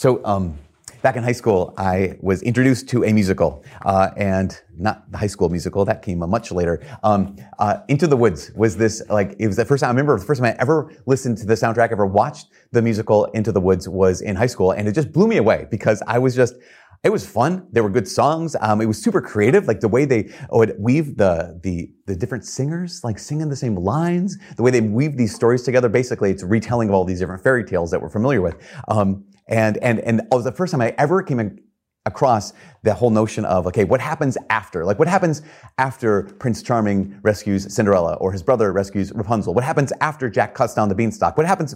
So, um, back in high school, I was introduced to a musical, uh, and not the high school musical, that came much later. Um, uh, Into the Woods was this, like, it was the first time, I remember the first time I ever listened to the soundtrack, ever watched the musical Into the Woods was in high school, and it just blew me away because I was just, it was fun. There were good songs. Um, it was super creative, like the way they would weave the, the, the different singers, like singing the same lines, the way they weave these stories together. Basically, it's retelling of all these different fairy tales that we're familiar with. Um, and, and, and it was the first time I ever came across the whole notion of, okay, what happens after? Like, what happens after Prince Charming rescues Cinderella or his brother rescues Rapunzel? What happens after Jack cuts down the beanstalk? What happens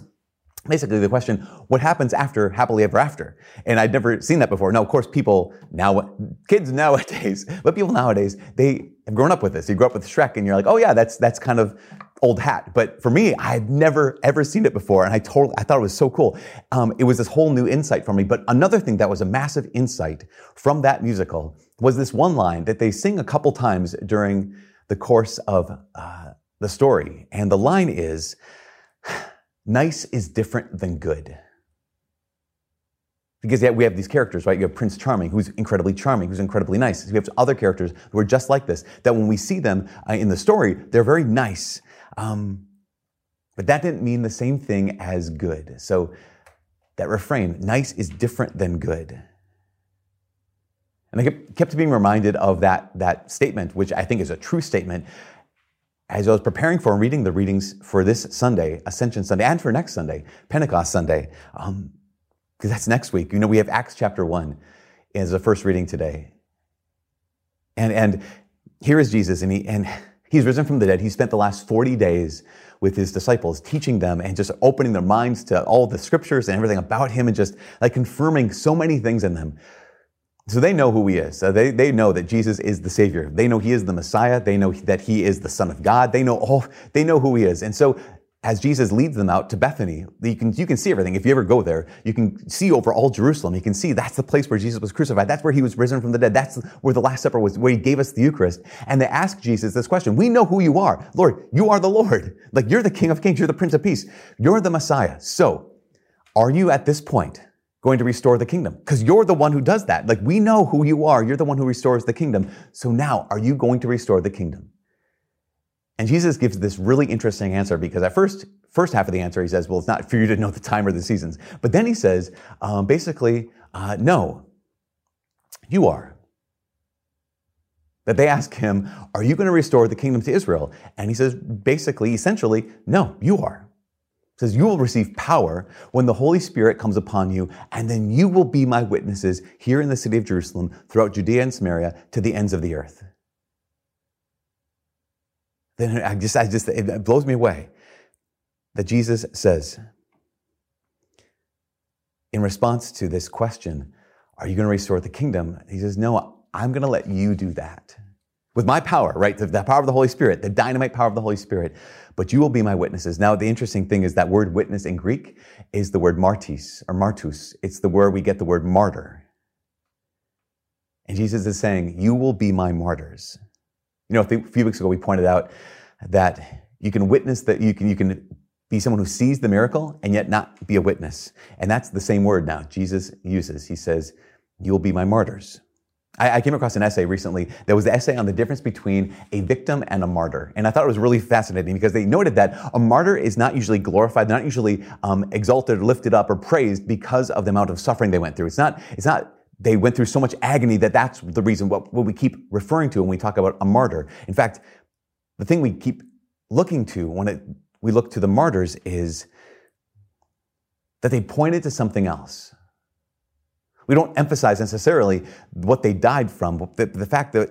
basically the question, what happens after happily ever after? And I'd never seen that before. Now, of course, people now, kids nowadays, but people nowadays, they have grown up with this. You grow up with Shrek and you're like, oh yeah, that's, that's kind of old hat. But for me, I had never ever seen it before, and I totally I thought it was so cool. Um, it was this whole new insight for me. But another thing that was a massive insight from that musical was this one line that they sing a couple times during the course of uh, the story, and the line is, "Nice is different than good." Because we have these characters, right? You have Prince Charming, who's incredibly charming, who's incredibly nice. We have other characters who are just like this, that when we see them uh, in the story, they're very nice. Um, but that didn't mean the same thing as good. So that refrain, nice is different than good. And I kept being reminded of that, that statement, which I think is a true statement, as I was preparing for and reading the readings for this Sunday, Ascension Sunday, and for next Sunday, Pentecost Sunday, because um, that's next week. You know, we have Acts chapter 1 as the first reading today. And, and here is Jesus, and he, and He's risen from the dead. He spent the last 40 days with his disciples, teaching them and just opening their minds to all the scriptures and everything about him and just like confirming so many things in them. So they know who he is. So they, they know that Jesus is the Savior. They know he is the Messiah. They know that he is the Son of God. They know all, they know who he is. And so as Jesus leads them out to Bethany, you can, you can see everything. If you ever go there, you can see over all Jerusalem. You can see that's the place where Jesus was crucified. That's where he was risen from the dead. That's where the Last Supper was, where he gave us the Eucharist. And they ask Jesus this question. We know who you are. Lord, you are the Lord. Like you're the King of Kings. You're the Prince of Peace. You're the Messiah. So are you at this point going to restore the kingdom? Because you're the one who does that. Like we know who you are. You're the one who restores the kingdom. So now are you going to restore the kingdom? And Jesus gives this really interesting answer because at first, first half of the answer, he says, well, it's not for you to know the time or the seasons. But then he says, um, basically, uh, no, you are. That they ask him, are you going to restore the kingdom to Israel? And he says, basically, essentially, no, you are. He says, you will receive power when the Holy Spirit comes upon you, and then you will be my witnesses here in the city of Jerusalem, throughout Judea and Samaria, to the ends of the earth then I just, I just, it blows me away that Jesus says, in response to this question, are you going to restore the kingdom? He says, no, I'm going to let you do that with my power, right? The, the, power of the Holy Spirit, the dynamite power of the Holy Spirit. But you will be my witnesses. Now, the interesting thing is that word witness in Greek is the word martis or martus. It's the word we get the word martyr. And Jesus is saying, you will be my martyrs. You know, a few weeks ago we pointed out that you can witness that you can, you can be someone who sees the miracle and yet not be a witness. And that's the same word now Jesus uses. He says, You will be my martyrs. I, came across an essay recently. There was the essay on the difference between a victim and a martyr. And I thought it was really fascinating because they noted that a martyr is not usually glorified, they're not usually um, exalted lifted up or praised because of the amount of suffering they went through. It's not, it's not they went through so much agony that that's the reason what, what we keep referring to when we talk about a martyr. In fact, the thing we keep looking to when it, we look to the martyrs is that they pointed to something else. We don't emphasize necessarily what they died from, the, the fact that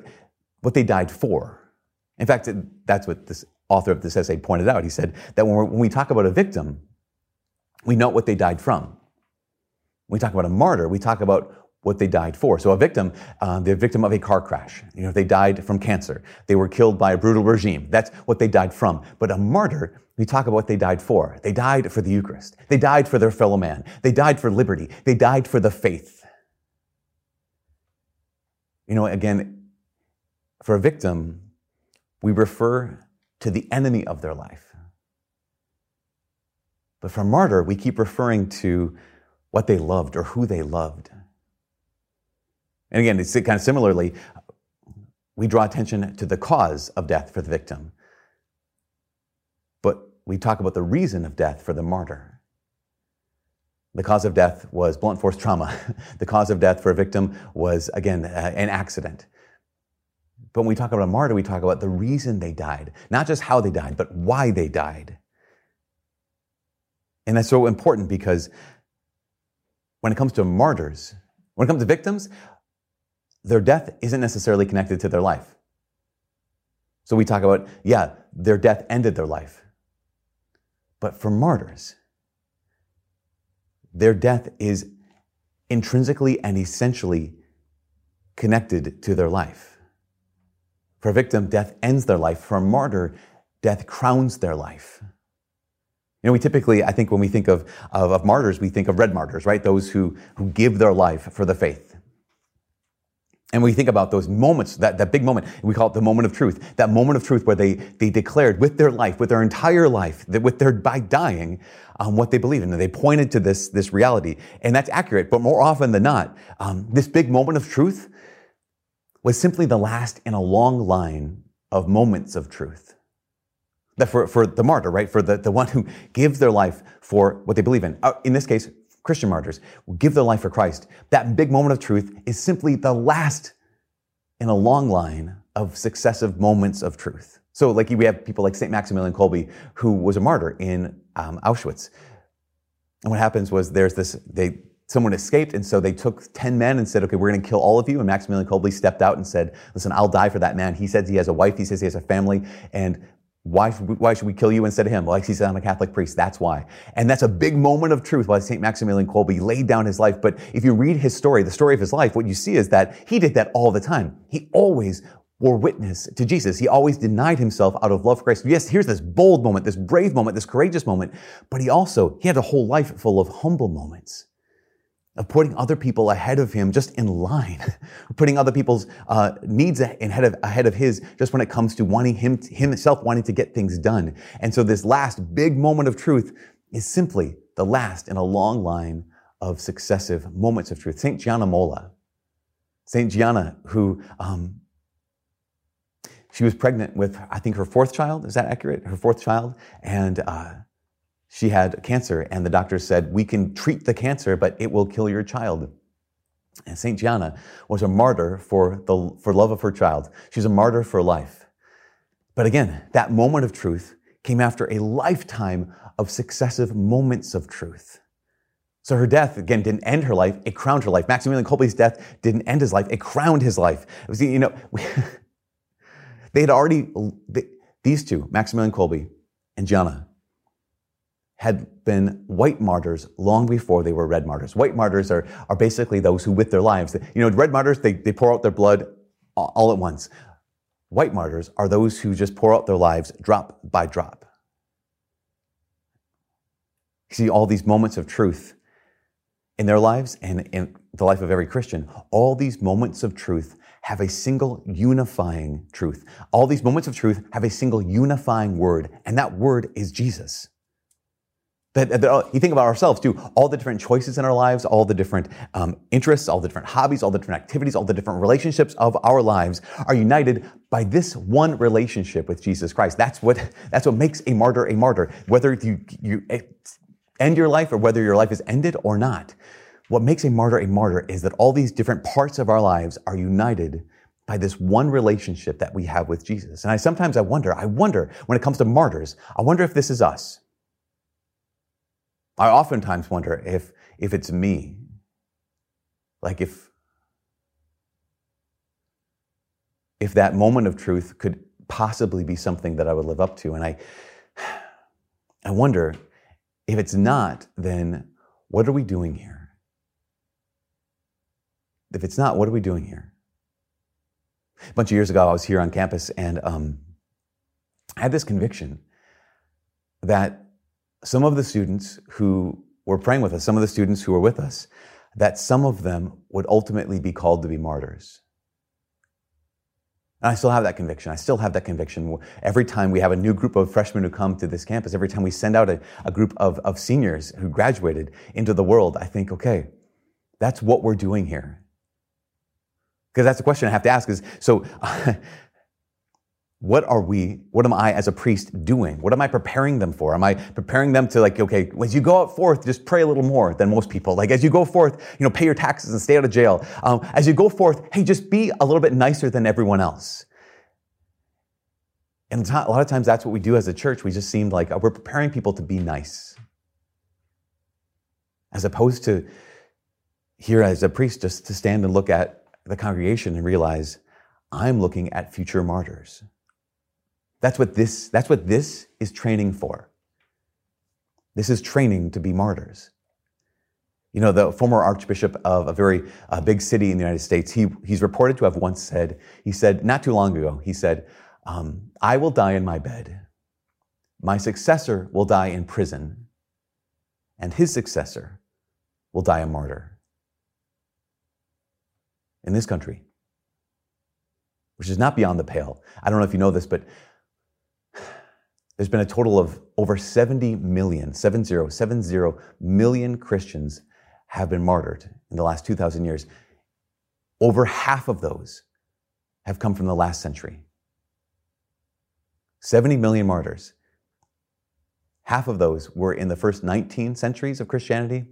what they died for. In fact, that's what this author of this essay pointed out. He said that when, when we talk about a victim, we know what they died from. When we talk about a martyr, we talk about what they died for. So a victim, uh, the victim of a car crash, you know, they died from cancer. They were killed by a brutal regime. That's what they died from. But a martyr, we talk about what they died for. They died for the Eucharist. They died for their fellow man. They died for liberty. They died for the faith. You know, again, for a victim, we refer to the enemy of their life. But for martyr, we keep referring to what they loved or who they loved. And again, it's kind of similarly, we draw attention to the cause of death for the victim, but we talk about the reason of death for the martyr. The cause of death was blunt force trauma. the cause of death for a victim was, again, uh, an accident. But when we talk about a martyr, we talk about the reason they died, not just how they died, but why they died. And that's so important because when it comes to martyrs, when it comes to victims, their death isn't necessarily connected to their life. So we talk about, yeah, their death ended their life. But for martyrs, their death is intrinsically and essentially connected to their life. For a victim, death ends their life. For a martyr, death crowns their life. You know, we typically, I think when we think of, of, of, martyrs, we think of red martyrs, right? Those who, who give their life for the faith. And we think about those moments, that, that big moment, we call it the moment of truth, that moment of truth where they, they declared with their life, with their entire life, that with their, by dying, um, what they believe in. And they pointed to this, this reality. And that's accurate, but more often than not, um, this big moment of truth was simply the last in a long line of moments of truth. That for, for the martyr, right? For the, the one who gives their life for what they believe in. Uh, in this case, Christian martyrs will give their life for Christ. That big moment of truth is simply the last in a long line of successive moments of truth. So, like we have people like St. Maximilian Kolbe, who was a martyr in um, Auschwitz. And what happens was there's this, they, someone escaped, and so they took 10 men and said, okay, we're going to kill all of you. And Maximilian Kolbe stepped out and said, listen, I'll die for that man. He says he has a wife, he says he has a family, and why, why should we kill you instead of him? Like he said, I'm a Catholic priest. That's why. And that's a big moment of truth why St. Maximilian Kolbe laid down his life. But if you read his story, the story of his life, what you see is that he did that all the time. He always bore witness to Jesus. He always denied himself out of love for Christ. Yes, here's this bold moment, this brave moment, this courageous moment, but he also, he had a whole life full of humble moments of putting other people ahead of him just in line, putting other people's uh, needs ahead of, ahead of his just when it comes to wanting him, himself wanting to get things done. And so this last big moment of truth is simply the last in a long line of successive moments of truth. St. Gianna Molla, St. Gianna, who um, she was pregnant with, I think, her fourth child. Is that accurate? Her fourth child. And uh, she had cancer, and the doctor said, We can treat the cancer, but it will kill your child. And St. Gianna was a martyr for, the, for love of her child. She's a martyr for life. But again, that moment of truth came after a lifetime of successive moments of truth. So her death, again, didn't end her life, it crowned her life. Maximilian Kolbe's death didn't end his life, it crowned his life. It was, you know, they had already, they, these two, Maximilian Kolbe and Gianna, had been white martyrs long before they were red martyrs. White martyrs are, are basically those who, with their lives, you know, red martyrs, they, they pour out their blood all at once. White martyrs are those who just pour out their lives drop by drop. You see all these moments of truth in their lives and in the life of every Christian. All these moments of truth have a single unifying truth. All these moments of truth have a single unifying word, and that word is Jesus. That, that, you think about ourselves too, all the different choices in our lives, all the different um, interests, all the different hobbies, all the different activities, all the different relationships of our lives are united by this one relationship with Jesus Christ. That's what, that's what makes a martyr a martyr. Whether you, you end your life or whether your life is ended or not. What makes a martyr a martyr is that all these different parts of our lives are united by this one relationship that we have with Jesus. And I sometimes I wonder, I wonder when it comes to martyrs, I wonder if this is us. I oftentimes wonder if, if it's me. Like if, if that moment of truth could possibly be something that I would live up to. And I, I wonder if it's not, then what are we doing here? If it's not, what are we doing here? A bunch of years ago, I was here on campus and um, I had this conviction that some of the students who were praying with us, some of the students who were with us, that some of them would ultimately be called to be martyrs. And I still have that conviction. I still have that conviction. Every time we have a new group of freshmen who come to this campus, every time we send out a, a group of, of seniors who graduated into the world, I think, okay, that's what we're doing here. Because that's the question I have to ask is, so what are we, what am I as a priest doing? What am I preparing them for? Am I preparing them to like, okay, as you go out forth, just pray a little more than most people. Like as you go forth, you know, pay your taxes and stay out of jail. Um, as you go forth, hey, just be a little bit nicer than everyone else. And a lot of times that's what we do as a church. We just seem like uh, we're preparing people to be nice. As opposed to here as a priest, just to stand and look at the congregation and realize I'm looking at future martyrs. That's what this, that's what this is training for. This is training to be martyrs. You know, the former archbishop of a very uh, big city in the United States, he, he's reported to have once said, he said, not too long ago, he said, um, I will die in my bed. My successor will die in prison. And his successor will die a martyr. In this country, which is not beyond the pale. I don't know if you know this, but there's been a total of over 70 million, 70, 70 million Christians have been martyred in the last 2,000 years. Over half of those have come from the last century. 70 million martyrs. Half of those were in the first 19 centuries of Christianity,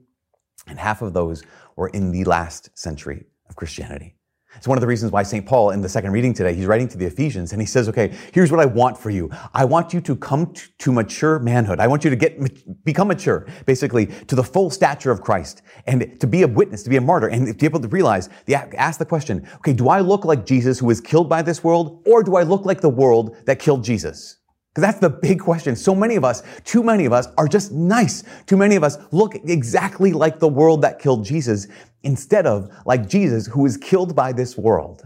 and half of those were in the last century of Christianity. It's one of the reasons why St. Paul, in the second reading today, he's writing to the Ephesians and he says, okay, here's what I want for you. I want you to come to mature manhood. I want you to get, become mature, basically, to the full stature of Christ and to be a witness, to be a martyr, and to be able to realize, the, ask the question, okay, do I look like Jesus who was killed by this world, or do I look like the world that killed Jesus? Because that's the big question. So many of us, too many of us are just nice. Too many of us look exactly like the world that killed Jesus instead of like Jesus who was killed by this world.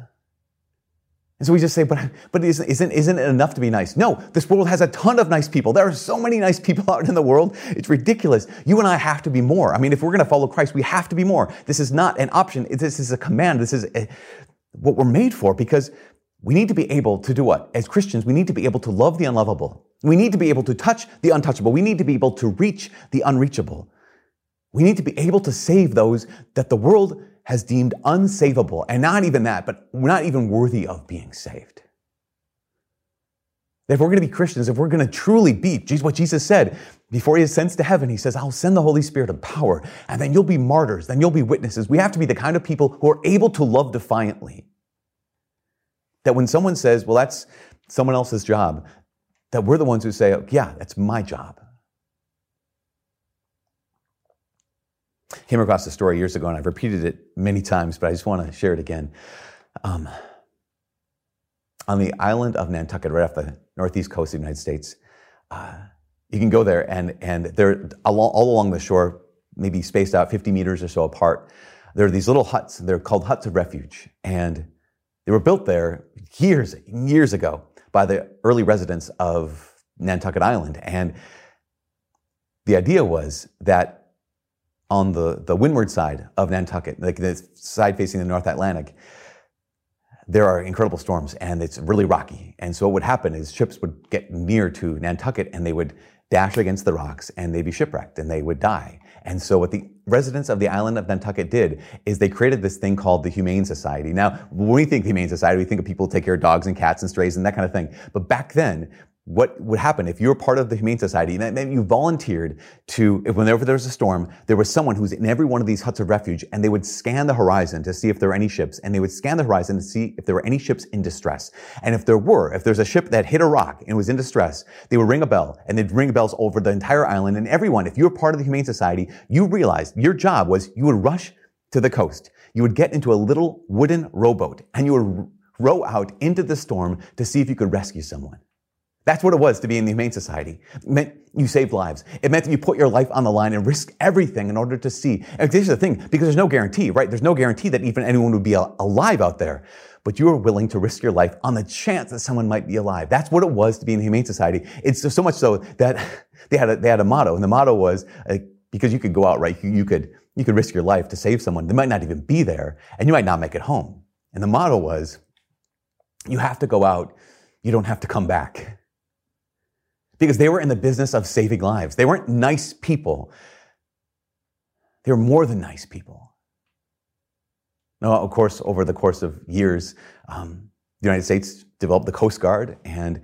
And so we just say, but, but isn't, isn't, isn't it enough to be nice? No, this world has a ton of nice people. There are so many nice people out in the world. It's ridiculous. You and I have to be more. I mean, if we're going to follow Christ, we have to be more. This is not an option. This is a command. This is a, what we're made for because we need to be able to do what? As Christians, we need to be able to love the unlovable. We need to be able to touch the untouchable. We need to be able to reach the unreachable. We need to be able to save those that the world has deemed unsavable. And not even that, but not even worthy of being saved. If we're going to be Christians, if we're going to truly be what Jesus said before he ascends to heaven, he says, I'll send the Holy Spirit of power, and then you'll be martyrs, then you'll be witnesses. We have to be the kind of people who are able to love defiantly. That when someone says, well, that's someone else's job, that we're the ones who say, yeah, that's my job. Came across a story years ago, and I've repeated it many times, but I just want to share it again. Um, on the island of Nantucket, right off the northeast coast of the United States, uh, you can go there, and and they're all, all along the shore, maybe spaced out 50 meters or so apart. There are these little huts. They're called huts of refuge, and they were built there years, years ago by the early residents of Nantucket Island. And the idea was that on the, the windward side of Nantucket, like the side facing the North Atlantic, there are incredible storms and it's really rocky. And so what would happen is ships would get near to Nantucket and they would dash against the rocks and they'd be shipwrecked and they would die. And so what the residents of the island of Nantucket did is they created this thing called the Humane Society. Now, when we think Humane Society, we think of people who take care of dogs and cats and strays and that kind of thing. But back then, what would happen if you were part of the Humane Society and then you volunteered to, whenever there was a storm, there was someone who's in every one of these huts of refuge and they would scan the horizon to see if there were any ships and they would scan the horizon to see if there were any ships in distress. And if there were, if there's a ship that hit a rock and was in distress, they would ring a bell and they'd ring bells over the entire island and everyone, if you were part of the Humane Society, you realized your job was you would rush to the coast. You would get into a little wooden rowboat and you would row out into the storm to see if you could rescue someone. That's what it was to be in the Humane Society. It meant you saved lives. It meant that you put your life on the line and risk everything in order to see. And this is the thing, because there's no guarantee, right? There's no guarantee that even anyone would be alive out there. But you were willing to risk your life on the chance that someone might be alive. That's what it was to be in the Humane Society. It's so much so that they had a, they had a motto, and the motto was, because you could go out, right? You, you could, you could risk your life to save someone. They might not even be there, and you might not make it home. And the motto was, you have to go out, you don't have to come back. Because they were in the business of saving lives. They weren't nice people, they were more than nice people. Now, of course, over the course of years, um, the United States developed the Coast Guard, and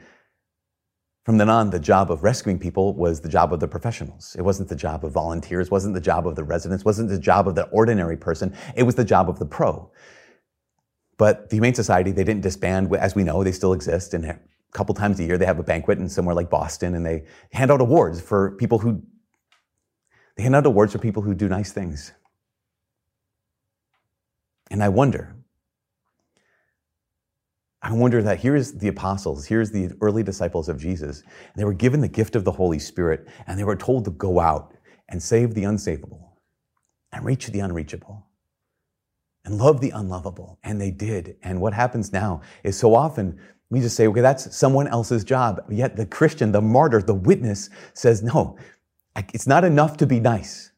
from then on, the job of rescuing people was the job of the professionals. It wasn't the job of volunteers, wasn't the job of the residents, wasn't the job of the ordinary person. It was the job of the pro. But the Humane Society, they didn't disband. As we know, they still exist. And couple times a year, they have a banquet in somewhere like Boston, and they hand out awards for people who they hand out awards for people who do nice things. And I wonder, I wonder that here's the apostles, here's the early disciples of Jesus. They were given the gift of the Holy Spirit, and they were told to go out and save the unsavable and reach the unreachable and love the unlovable. And they did. And what happens now is so often we just say, okay, that's someone else's job. Yet the Christian, the martyr, the witness says, no, it's not enough to be nice.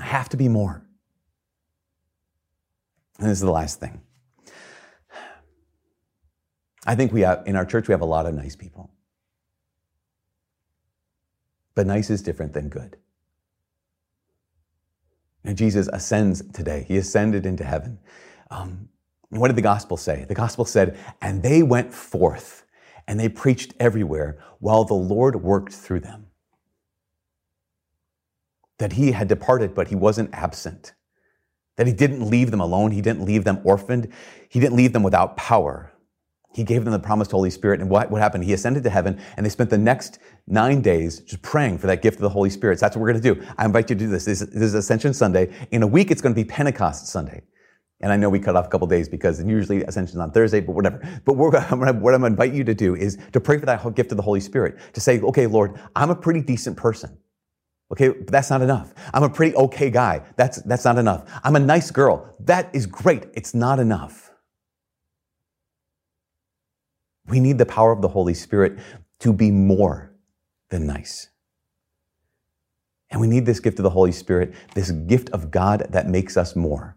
I have to be more. And this is the last thing. I think we have, in our church, we have a lot of nice people. But nice is different than good. And Jesus ascends today. He ascended into heaven. Um, what did the gospel say? The gospel said, and they went forth and they preached everywhere while the Lord worked through them. That he had departed, but he wasn't absent. That he didn't leave them alone. He didn't leave them orphaned. He didn't leave them without power. He gave them the promised Holy Spirit. And what, what happened? He ascended to heaven and they spent the next nine days just praying for that gift of the Holy Spirit. So that's what we're going to do. I invite you to do this. This, this is Ascension Sunday. In a week, it's going to be Pentecost Sunday. And I know we cut off a couple days because usually Ascension's on Thursday, but whatever. But what I'm going to invite you to do is to pray for that gift of the Holy Spirit. To say, okay, Lord, I'm a pretty decent person. Okay, but that's not enough. I'm a pretty okay guy. That's, that's not enough. I'm a nice girl. That is great. It's not enough. We need the power of the Holy Spirit to be more than nice. And we need this gift of the Holy Spirit, this gift of God that makes us more.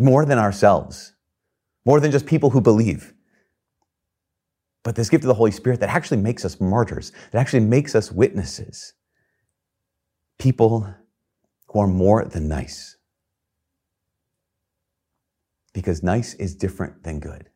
More than ourselves. More than just people who believe. But this gift of the Holy Spirit that actually makes us martyrs, that actually makes us witnesses. People who are more than nice. Because nice is different than good.